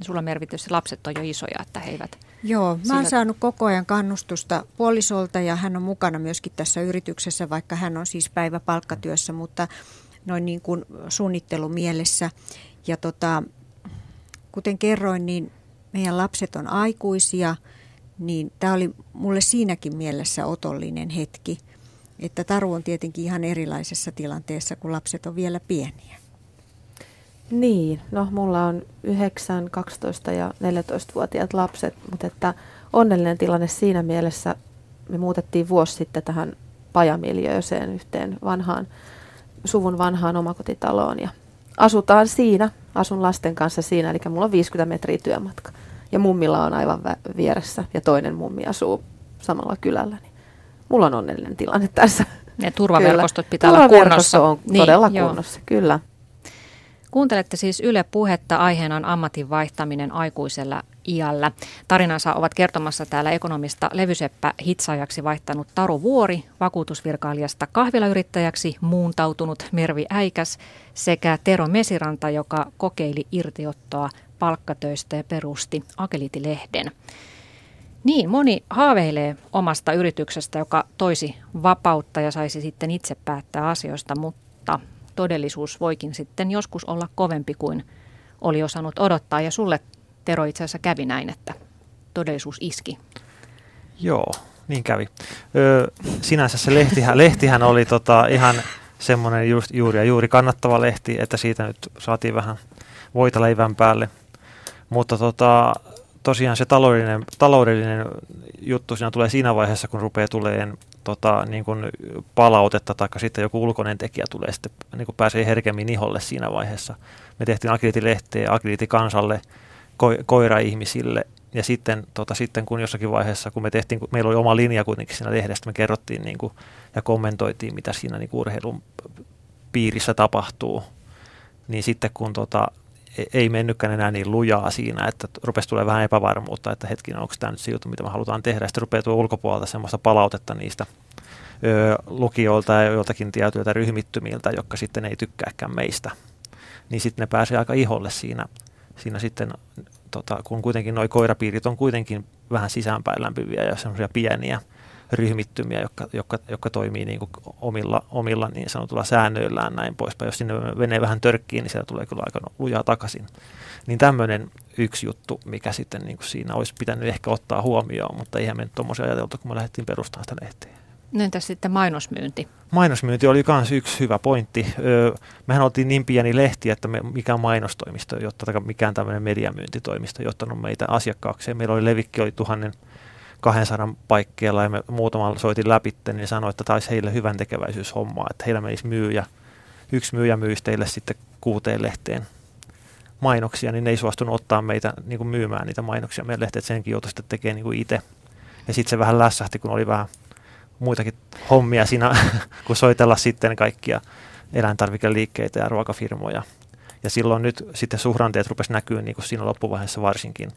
Sulla Mervi tietysti lapset on jo isoja, että he eivät... Joo, mä oon saanut koko ajan kannustusta puolisolta ja hän on mukana myöskin tässä yrityksessä, vaikka hän on siis päiväpalkkatyössä, mutta noin niin kuin suunnittelumielessä. Ja tota, kuten kerroin, niin meidän lapset on aikuisia, niin tämä oli mulle siinäkin mielessä otollinen hetki, että Taru on tietenkin ihan erilaisessa tilanteessa, kun lapset on vielä pieniä. Niin, no mulla on 9, 12 ja 14-vuotiaat lapset, mutta että onnellinen tilanne siinä mielessä, me muutettiin vuosi sitten tähän pajamiljööseen yhteen vanhaan, suvun vanhaan omakotitaloon ja asutaan siinä, asun lasten kanssa siinä, eli mulla on 50 metriä työmatka. Ja mummilla on aivan vieressä ja toinen mummi asuu samalla kylällä. Niin mulla on onnellinen tilanne tässä. Ne turvaverkostot pitää olla kunnossa. on niin, todella joo. kunnossa, kyllä. Kuuntelette siis Yle Puhetta, aiheena on ammatin vaihtaminen aikuisella iällä. Tarinansa ovat kertomassa täällä ekonomista levyseppä hitsaajaksi vaihtanut Taru Vuori, vakuutusvirkailijasta kahvilayrittäjäksi muuntautunut Mervi Äikäs sekä Tero Mesiranta, joka kokeili irtiottoa palkkatöistä ja perusti Akeliti-lehden. Niin, moni haaveilee omasta yrityksestä, joka toisi vapautta ja saisi sitten itse päättää asioista, mutta todellisuus voikin sitten joskus olla kovempi kuin oli osannut odottaa. Ja sulle, Tero, itse asiassa kävi näin, että todellisuus iski. Joo, niin kävi. Öö, sinänsä se lehtihän, lehtihän oli tota ihan semmoinen just, juuri ja juuri kannattava lehti, että siitä nyt saatiin vähän voita leivän päälle. Mutta tota, tosiaan se taloudellinen, taloudellinen juttu siinä tulee siinä vaiheessa, kun rupeaa tulemaan tota, niin kuin palautetta tai sitten joku ulkoinen tekijä tulee sitten niin kuin pääsee herkemmin iholle siinä vaiheessa. Me tehtiin agiliitilehteä agiliitikansalle, ko, koira-ihmisille ja sitten, tota, sitten kun jossakin vaiheessa, kun me tehtiin, kun meillä oli oma linja kuitenkin siinä lehdestä, me kerrottiin niin kuin, ja kommentoitiin, mitä siinä niin kuin urheilun piirissä tapahtuu, niin sitten kun tota, e-, ei mennytkään enää niin lujaa siinä, että rupesi tulee vähän epävarmuutta, että hetkinen, onko tämä nyt se juttu, mitä me halutaan tehdä. Sitten rupeaa tuo ulkopuolelta semmoista palautetta niistä ö, lukijoilta ja joiltakin tietyiltä ryhmittymiltä, jotka sitten ei tykkääkään meistä. Niin sitten ne pääsee aika iholle siinä, siinä sitten tota, kun kuitenkin nuo koirapiirit on kuitenkin vähän sisäänpäin lämpiviä ja semmoisia pieniä ryhmittymiä, jotka, jotka, jotka toimii niin kuin omilla, omilla niin sanotulla säännöillään näin poispäin. Jos sinne menee vähän törkkiin, niin siellä tulee kyllä aika lujaa takaisin. Niin tämmöinen yksi juttu, mikä sitten niin kuin siinä olisi pitänyt ehkä ottaa huomioon, mutta eihän me nyt tuommoisia ajateltu, kun me lähdettiin perustamaan sitä lehteä. Entäs sitten mainosmyynti? Mainosmyynti oli myös yksi hyvä pointti. Öö, mehän oltiin niin pieni lehti, että me, mikään mainostoimisto, jotta mikään tämmöinen mediamyyntitoimisto ei ottanut meitä asiakkaakseen. Meillä oli levikki oli tuhannen 200 paikkeilla ja me muutaman soitin läpi, niin sanoi, että taisi heille hyvän tekeväisyyshommaa, että heillä menisi myyjä. Yksi myyjä myisi teille sitten kuuteen lehteen mainoksia, niin ne ei suostunut ottaa meitä niin kuin myymään niitä mainoksia meidän lehteet, senkin joutui sitten tekemään niin itse. Ja sitten se vähän lässähti, kun oli vähän muitakin hommia siinä, kun soitella sitten kaikkia eläintarvikeliikkeitä ja ruokafirmoja. Ja silloin nyt sitten suhdanteet rupesi näkyä niin kuin siinä loppuvaiheessa varsinkin,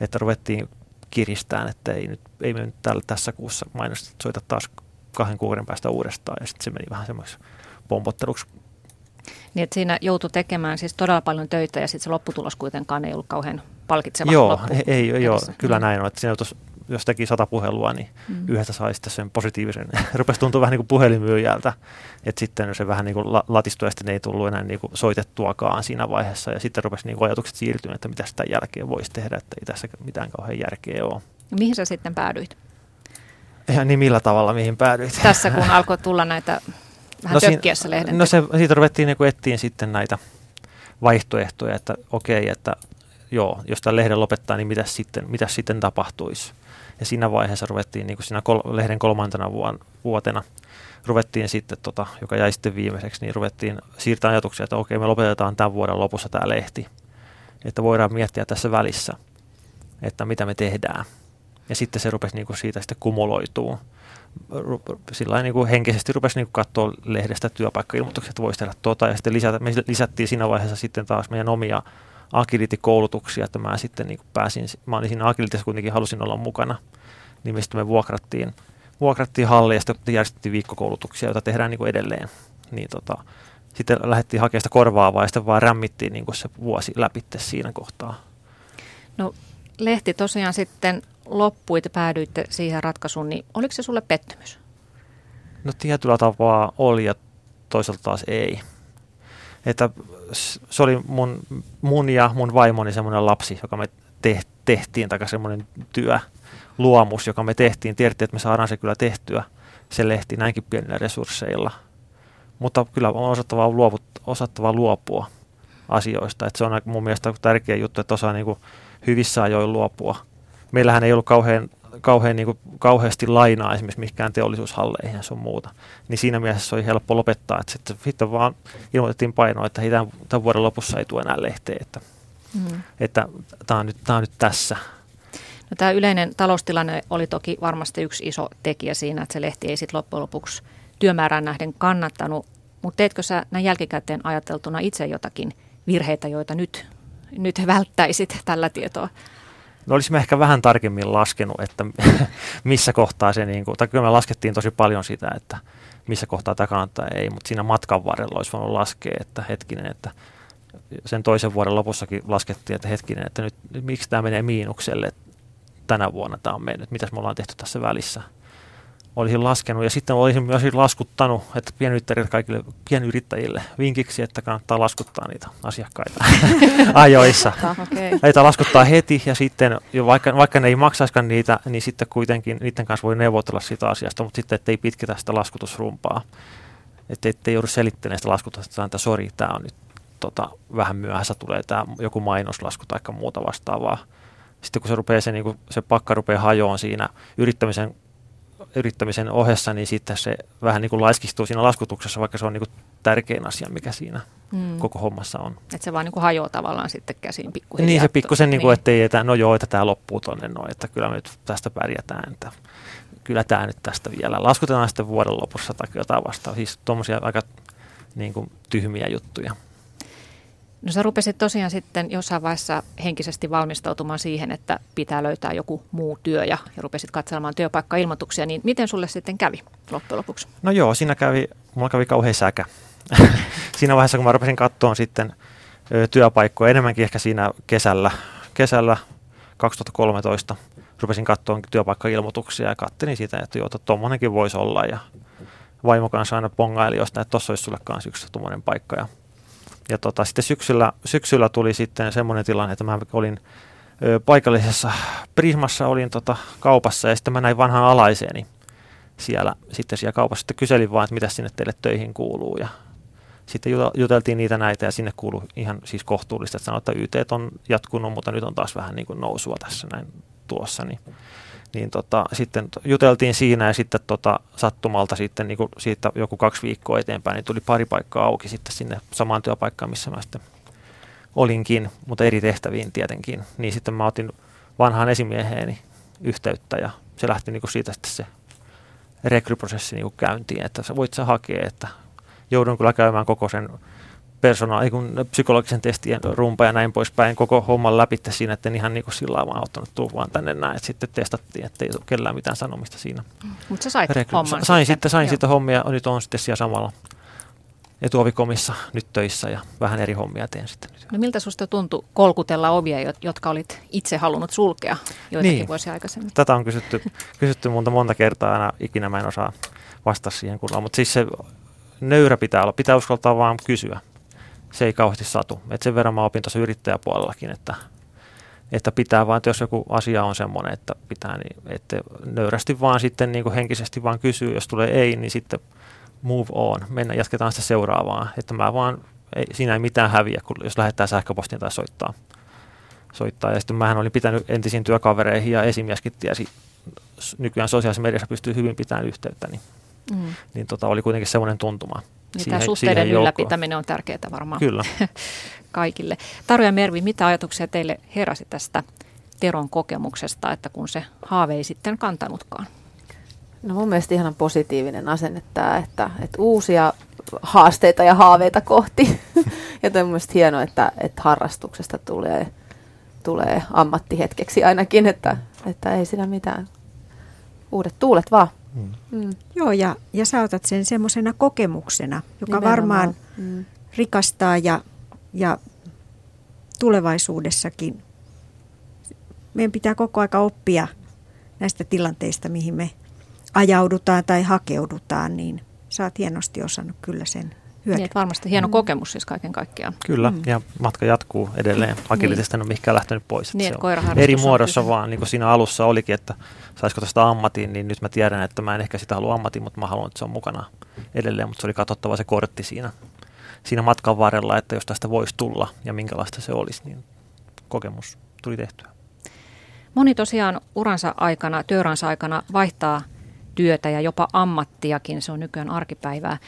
että ruvettiin kiristään, että ei, nyt, ei me nyt täällä, tässä kuussa mainosta soita taas kahden kuukauden päästä uudestaan. Ja sitten se meni vähän semmoiksi pompotteluksi. Niin, että siinä joutui tekemään siis todella paljon töitä ja sitten se lopputulos kuitenkaan ei ollut kauhean palkitseva Joo, loppu ei, ei joo, kyllä mm. näin on. Että siinä joutuisi jos teki sata puhelua, niin mm. yhdestä sai sitten sen positiivisen. Rupesi tuntua vähän niin kuin puhelinmyyjältä, että sitten se vähän niin kuin latistui ja sitten ei tullut enää niin kuin soitettuakaan siinä vaiheessa. Ja sitten rupesi niin kuin ajatukset siirtyä, että mitä sitä jälkeen voisi tehdä, että ei tässä mitään kauhean järkeä ole. Ja mihin sä sitten päädyit? Ihan niin millä tavalla, mihin päädyit? Tässä kun alkoi tulla näitä vähän no, tökkiässä lehden. No se, siitä ruvettiin niin etsiä sitten näitä vaihtoehtoja, että okei, että joo, jos tämä lehden lopettaa, niin mitä sitten, mitä sitten tapahtuisi? Ja siinä vaiheessa ruvettiin, niin kuin siinä kol- lehden kolmantena vuotena, ruvettiin sitten, tota, joka jäi sitten viimeiseksi, niin ruvettiin siirtämään ajatuksia, että okei, me lopetetaan tämän vuoden lopussa tämä lehti. Että voidaan miettiä tässä välissä, että mitä me tehdään. Ja sitten se rupesi niin kuin siitä sitten kumuloituu. Sillä niin kuin henkisesti rupesi niin kuin katsoa lehdestä työpaikkailmoitukset, että voisi tehdä tuota. Ja sitten lisätä, me lisättiin siinä vaiheessa sitten taas meidän omia agility-koulutuksia, että mä sitten niin pääsin, mä olin siinä agilitissa kuitenkin, halusin olla mukana, niin me sitten me vuokrattiin, vuokrattiin halli ja sitten järjestettiin viikkokoulutuksia, joita tehdään niin edelleen. Niin tota, sitten lähdettiin hakemaan sitä korvaavaa ja sitten vaan rämmittiin niin se vuosi läpi siinä kohtaa. No lehti tosiaan sitten loppui, että päädyitte siihen ratkaisuun, niin oliko se sulle pettymys? No tietyllä tapaa oli ja toisaalta taas ei että se oli mun, mun ja mun vaimoni semmoinen lapsi, joka me te, tehtiin, tai semmoinen työ, luomus, joka me tehtiin. Tiedettiin, että me saadaan se kyllä tehtyä, se lehti näinkin pienillä resursseilla. Mutta kyllä on osattava, luovut, osattava luopua asioista. Että se on mun mielestä tärkeä juttu, että osaa niin kuin hyvissä ajoin luopua. Meillähän ei ollut kauhean kauhean, niin kuin, kauheasti lainaa esimerkiksi mikään teollisuushalleihin ja sun muuta. Niin siinä mielessä se oli helppo lopettaa, että sitten, sitten vaan ilmoitettiin painoa, että tämän, tämän vuoden lopussa ei tule enää lehteen, että, mm. että tämä on, nyt, tämä on nyt tässä. No, tämä yleinen taloustilanne oli toki varmasti yksi iso tekijä siinä, että se lehti ei sitten loppujen lopuksi työmäärään nähden kannattanut. Mutta teetkö sä näin jälkikäteen ajateltuna itse jotakin virheitä, joita nyt, nyt välttäisit tällä tietoa? No olisimme ehkä vähän tarkemmin laskenut, että missä kohtaa se, niin kuin, tai kyllä me laskettiin tosi paljon sitä, että missä kohtaa tämä kannattaa ei, mutta siinä matkan varrella olisi voinut laskea, että hetkinen, että sen toisen vuoden lopussakin laskettiin, että hetkinen, että nyt, miksi tämä menee miinukselle, tänä vuonna tämä on mennyt, mitäs me ollaan tehty tässä välissä. Olisin laskenut ja sitten olisin myös laskuttanut, että pienyrittäjille, kaikille pienyrittäjille vinkiksi, että kannattaa laskuttaa niitä asiakkaita ajoissa. okay. Heitä laskuttaa heti ja sitten, jo vaikka, vaikka ne ei maksaiskaan niitä, niin sitten kuitenkin niiden kanssa voi neuvotella siitä asiasta, mutta sitten ettei pitkitä sitä laskutusrumpaa. Että ettei joudu selittelemään sitä laskutusta, että sori, tämä on nyt tota, vähän myöhässä tulee tämä joku mainoslasku tai muuta vastaavaa. Sitten kun se, rupeaa se, niin kuin, se pakka rupeaa hajoon siinä yrittämisen, yrittämisen ohessa, niin sitten se vähän niin kuin laiskistuu siinä laskutuksessa, vaikka se on niin kuin tärkein asia, mikä siinä mm. koko hommassa on. Että se vaan niin kuin hajoaa tavallaan sitten käsiin pikkuhiljaa. Niin se pikkusen, niin kuin, niin. ettei, että no joo, että tämä loppuu tuonne noin, että kyllä me nyt tästä pärjätään. Että kyllä tämä nyt tästä vielä. Laskutetaan sitten vuoden lopussa tai jotain vastaan. Siis tuommoisia aika niin kuin, tyhmiä juttuja. No sä rupesit tosiaan sitten jossain vaiheessa henkisesti valmistautumaan siihen, että pitää löytää joku muu työ ja, ja rupesit katselemaan työpaikkailmoituksia, niin miten sulle sitten kävi loppujen lopuksi? No joo, siinä kävi, mulla kävi kauhean säkä. siinä vaiheessa, kun mä rupesin katsoa sitten ö, työpaikkoja, enemmänkin ehkä siinä kesällä, kesällä 2013, rupesin katsoa työpaikkailmoituksia ja kattelin sitä, että joo, tuommoinenkin voisi olla ja vaimo kanssa aina pongaili jostain, että tuossa olisi sulle kanssa yksi tuommoinen paikka ja ja tota, sitten syksyllä, syksyllä tuli sitten semmoinen tilanne, että mä olin ö, paikallisessa Prismassa, olin tota, kaupassa ja sitten mä näin vanhan alaiseeni siellä, sitten siellä kaupassa. Sitten kyselin vaan, että mitä sinne teille töihin kuuluu ja sitten juteltiin niitä näitä ja sinne kuului ihan siis kohtuullista, että sanoin, että YT on jatkunut, mutta nyt on taas vähän niin kuin nousua tässä näin tuossa. Niin niin tota, sitten juteltiin siinä ja sitten tota, sattumalta sitten niin kuin siitä joku kaksi viikkoa eteenpäin, niin tuli pari paikkaa auki sitten sinne samaan työpaikkaan, missä mä sitten olinkin, mutta eri tehtäviin tietenkin. Niin sitten mä otin vanhaan esimieheeni yhteyttä ja se lähti niin kuin siitä sitten se rekryprosessi niin kuin käyntiin, että sä voit sä hakea, että joudun kyllä käymään koko sen persona, kun psykologisen testien rumpa ja näin poispäin, koko homman läpi siinä, että en ihan niin kuin sillä tavalla ottanut tuu vaan tänne näin, että sitten testattiin, että ei ole kellään mitään sanomista siinä. Mutta sä sait Rekry- homman. Sain sitten, sain sitten hommia, nyt on sitten siellä samalla etuovikomissa nyt töissä ja vähän eri hommia teen sitten. No miltä susta tuntui kolkutella ovia, jotka olit itse halunnut sulkea joitakin niin. vuosia aikaisemmin? Tätä on kysytty, kysytty monta, monta kertaa aina, ikinä mä en osaa vastata siihen kunnolla, mutta siis se nöyrä pitää olla, pitää uskaltaa vaan kysyä se ei kauheasti satu. Et sen verran mä opin tuossa yrittäjäpuolellakin, että, että pitää vaan, että jos joku asia on semmoinen, että pitää, niin että nöyrästi vaan sitten niin kuin henkisesti vaan kysyy, jos tulee ei, niin sitten move on, mennä, jatketaan sitä seuraavaa. Että mä vaan, ei, siinä ei mitään häviä, kun jos lähettää sähköpostin tai soittaa. soittaa. Ja sitten mähän olin pitänyt entisiin työkavereihin ja esimieskin tiesi, nykyään sosiaalisessa mediassa pystyy hyvin pitämään yhteyttä, niin, mm. niin tota, oli kuitenkin semmoinen tuntuma. Niin siihen, tämä suhteiden ylläpitäminen on tärkeää varmaan Kyllä. kaikille. Taru ja Mervi, mitä ajatuksia teille heräsi tästä Teron kokemuksesta, että kun se haave ei sitten kantanutkaan? No mun mielestä ihan positiivinen asenne tämä, että, että uusia haasteita ja haaveita kohti. ja on mun hienoa, että, että harrastuksesta tulee, tulee ammattihetkeksi ainakin, että, että ei siinä mitään. Uudet tuulet vaan. Mm. Mm. Joo, ja, ja sä otat sen semmoisena kokemuksena, joka Nimenomaan. varmaan mm. rikastaa ja, ja tulevaisuudessakin. Meidän pitää koko aika oppia näistä tilanteista, mihin me ajaudutaan tai hakeudutaan, niin sä oot hienosti osannut kyllä sen hyödyntää. Niin, varmasti hieno mm. kokemus siis kaiken kaikkiaan. Kyllä, mm. ja matka jatkuu edelleen. Agilitista niin. on mihinkään lähtenyt pois. Niin, se on eri muodossa vaan, niin kuin siinä alussa olikin, että saisiko tästä ammatin, niin nyt mä tiedän, että mä en ehkä sitä halua ammatin, mutta mä haluan, että se on mukana edelleen, mutta se oli katsottava se kortti siinä, siinä matkan varrella, että jos tästä voisi tulla ja minkälaista se olisi, niin kokemus tuli tehtyä. Moni tosiaan uransa aikana, työuransa aikana vaihtaa työtä ja jopa ammattiakin, se on nykyään arkipäivää.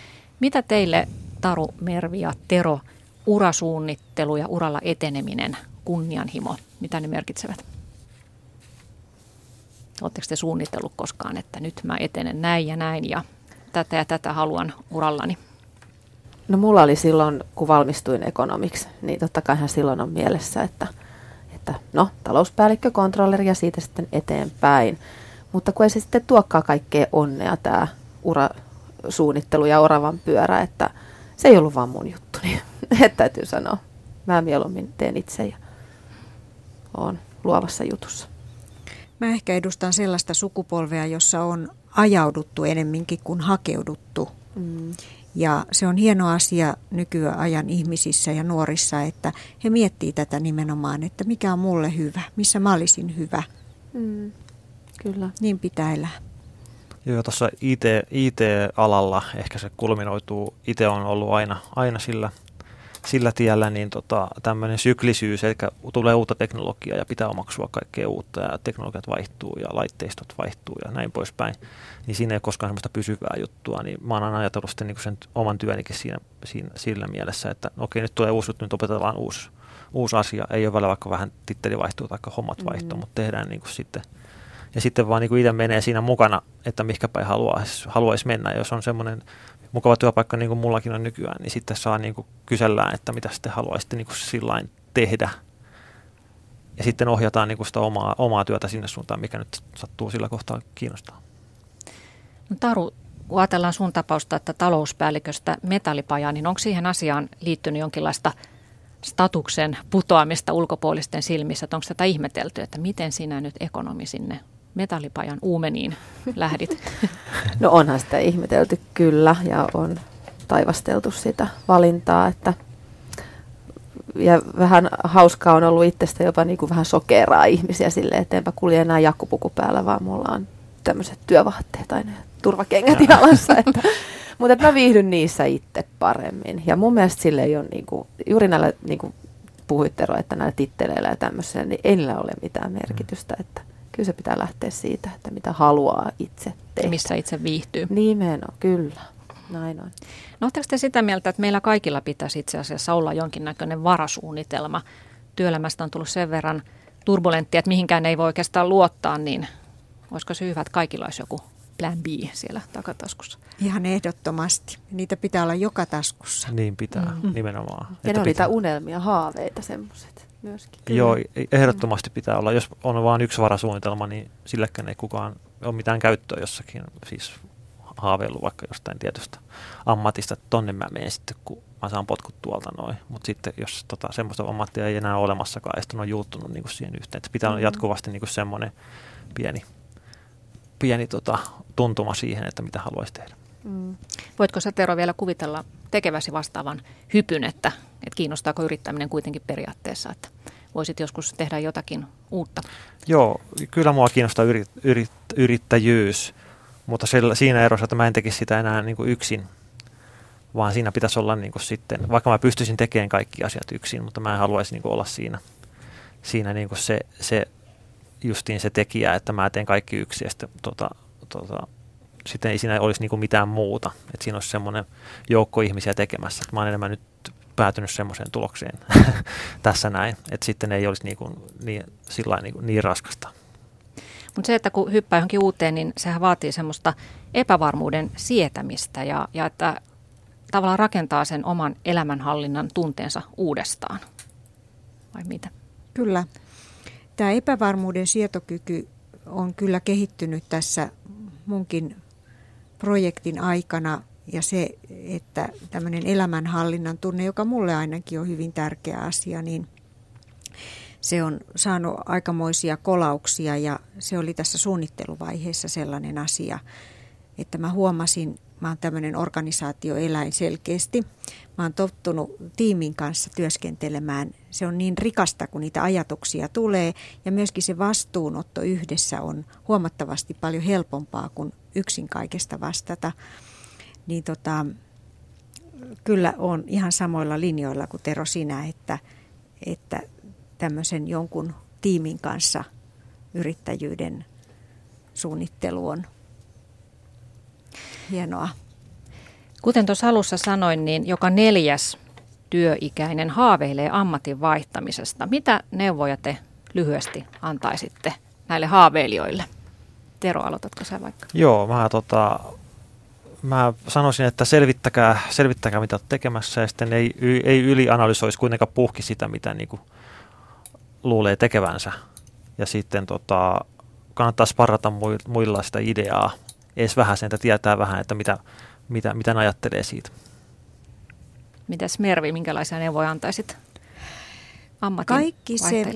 Mitä teille Taru, Mervi ja Tero urasuunnittelu ja uralla eteneminen, kunnianhimo, mitä ne merkitsevät? Oletteko te suunnitellut koskaan, että nyt mä etenen näin ja näin ja tätä ja tätä haluan urallani? No mulla oli silloin, kun valmistuin ekonomiksi, niin totta kai silloin on mielessä, että, että no, talouspäällikkö, kontrolleri ja siitä sitten eteenpäin. Mutta kun ei se sitten tuokkaa kaikkea onnea tämä urasuunnittelu ja oravan pyörä, että se ei ollut vaan mun juttu, niin että täytyy sanoa. Mä mieluummin teen itse ja oon luovassa jutussa. Mä ehkä edustan sellaista sukupolvea, jossa on ajauduttu enemminkin kuin hakeuduttu. Mm. Ja se on hieno asia nykyajan ihmisissä ja nuorissa, että he miettii tätä nimenomaan, että mikä on mulle hyvä, missä mä olisin hyvä. Mm. Kyllä. Niin pitää elää. Joo, tuossa IT, IT-alalla ehkä se kulminoituu, itse on ollut aina, aina sillä, sillä tiellä, niin tota, tämmöinen syklisyys, eli tulee uutta teknologiaa ja pitää omaksua kaikkea uutta ja teknologiat vaihtuu ja laitteistot vaihtuu ja näin poispäin, niin siinä ei ole koskaan semmoista pysyvää juttua, niin mä oon aina ajatellut sitten niin sen oman työnikin siinä, siinä, sillä mielessä, että no okei, nyt tulee uusi juttu, nyt opetellaan uusi, uusi asia, ei ole välillä vaikka vähän titteli vaihtuu tai hommat vaihtuu, mm-hmm. mutta tehdään niin kuin sitten – ja sitten vaan niin kuin itse menee siinä mukana, että mihinkä päin haluaisi, haluaisi mennä. Jos on semmoinen mukava työpaikka, niin kuin mullakin on nykyään, niin sitten saa niin kuin kysellään, että mitä sitten haluaisitte niin kuin tehdä. Ja sitten ohjataan niin kuin sitä omaa, omaa työtä sinne suuntaan, mikä nyt sattuu sillä kohtaa kiinnostaa. No Taru, kun ajatellaan sun tapausta, että talouspäälliköstä metallipajaa, niin onko siihen asiaan liittynyt jonkinlaista statuksen putoamista ulkopuolisten silmissä? Että onko tätä ihmetelty, että miten sinä nyt ekonomi sinne metallipajan uumeniin lähdit? No onhan sitä ihmetelty kyllä ja on taivasteltu sitä valintaa, että ja vähän hauskaa on ollut itsestä jopa niin kuin vähän sokeraa ihmisiä silleen, että enpä kulje enää jakkupuku päällä, vaan mulla on tämmöiset työvaatteet aina turvakengät jalassa. Että, mutta että mä viihdyn niissä itse paremmin. Ja mun mielestä sille ei ole niin kuin, juuri näillä niin kuin puhuit Tero, että näillä titteleillä ja tämmöisellä, niin ei niillä ole mitään merkitystä. Että kyllä se pitää lähteä siitä, että mitä haluaa itse tehdä. Missä itse viihtyy. Nimenomaan, kyllä. Näin on. No oletteko te sitä mieltä, että meillä kaikilla pitäisi itse asiassa olla jonkinnäköinen varasuunnitelma? Työelämästä on tullut sen verran turbulenttia, että mihinkään ei voi oikeastaan luottaa, niin olisiko se hyvä, että kaikilla olisi joku plan B siellä takataskussa? Ihan ehdottomasti. Niitä pitää olla joka taskussa. Niin pitää, mm. nimenomaan. Ja ne on pitää. niitä unelmia, haaveita semmoiset myöskin. Kyllä. Joo, ehdottomasti pitää olla. Jos on vain yksi varasuunnitelma, niin sillekään ei kukaan ole mitään käyttöä jossakin. Siis haaveillut vaikka jostain tietystä ammatista, että tonne mä menen sitten, kun mä saan potkut tuolta noin. Mutta sitten jos tota, semmoista ammattia ei enää ole olemassakaan, ja sitten on juuttunut niin kuin siihen yhteen. Että pitää olla mm-hmm. jatkuvasti niin kuin semmoinen pieni, pieni tota, tuntuma siihen, että mitä haluaisi tehdä. Mm. Voitko sä Tero vielä kuvitella tekeväsi vastaavan hypyn, että, että kiinnostaako yrittäminen kuitenkin periaatteessa, että voisit joskus tehdä jotakin uutta? Joo, kyllä mua kiinnostaa yrit, yrit, yrittäjyys, mutta sillä, siinä erossa, että mä en tekisi sitä enää niin kuin yksin, vaan siinä pitäisi olla niin kuin sitten, vaikka mä pystyisin tekemään kaikki asiat yksin, mutta mä en haluaisi niin kuin olla siinä, siinä niin kuin se, se justiin se tekijä, että mä teen kaikki yksin ja sitten tota, tota, sitten ei siinä olisi niin kuin mitään muuta. Että siinä olisi semmoinen joukko ihmisiä tekemässä. Että mä olen enemmän nyt päätynyt semmoiseen tulokseen tässä näin, että sitten ei olisi niin, kuin, niin, sillä niin, kuin, niin raskasta. Mutta se, että kun hyppää johonkin uuteen, niin sehän vaatii semmoista epävarmuuden sietämistä ja, ja että tavallaan rakentaa sen oman elämänhallinnan tunteensa uudestaan. Vai mitä? Kyllä. Tämä epävarmuuden sietokyky on kyllä kehittynyt tässä munkin projektin aikana ja se, että tämmöinen elämänhallinnan tunne, joka mulle ainakin on hyvin tärkeä asia, niin se on saanut aikamoisia kolauksia ja se oli tässä suunnitteluvaiheessa sellainen asia, että mä huomasin, mä oon tämmöinen organisaatioeläin selkeästi, mä oon tottunut tiimin kanssa työskentelemään. Se on niin rikasta, kun niitä ajatuksia tulee ja myöskin se vastuunotto yhdessä on huomattavasti paljon helpompaa kuin yksin kaikesta vastata. Niin tota, kyllä on ihan samoilla linjoilla kuin Tero sinä, että, että tämmöisen jonkun tiimin kanssa yrittäjyyden suunnittelu on hienoa. Kuten tuossa alussa sanoin, niin joka neljäs työikäinen haaveilee ammatin vaihtamisesta. Mitä neuvoja te lyhyesti antaisitte näille haaveilijoille? Tero, aloitatko sä vaikka? Joo, mä, tota, mä sanoisin, että selvittäkää, selvittäkää mitä olet tekemässä ja sitten ei, ei ylianalysoisi kuitenkaan puhki sitä, mitä niin kuin luulee tekevänsä. Ja sitten tota, kannattaa sparrata muilla sitä ideaa, edes vähän sen, että tietää vähän, että mitä, mitä, mitä ne ajattelee siitä. Mitäs Mervi, minkälaisia neuvoja antaisit ammatin kaikki se,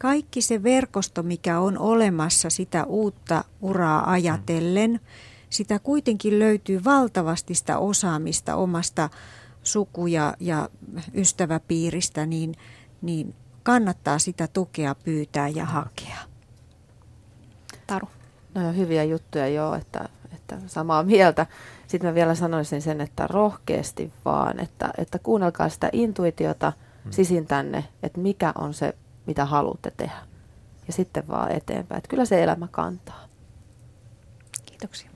kaikki se verkosto, mikä on olemassa sitä uutta uraa ajatellen, sitä kuitenkin löytyy valtavasti sitä osaamista omasta suku- ja, ja ystäväpiiristä, niin, niin kannattaa sitä tukea pyytää ja hakea. Taru. No hyviä juttuja joo, että, että samaa mieltä. Sitten mä vielä sanoisin sen, että rohkeasti vaan, että, että kuunnelkaa sitä intuitiota hmm. sisintänne, että mikä on se, mitä haluatte tehdä. Ja sitten vaan eteenpäin. Että kyllä se elämä kantaa. Kiitoksia.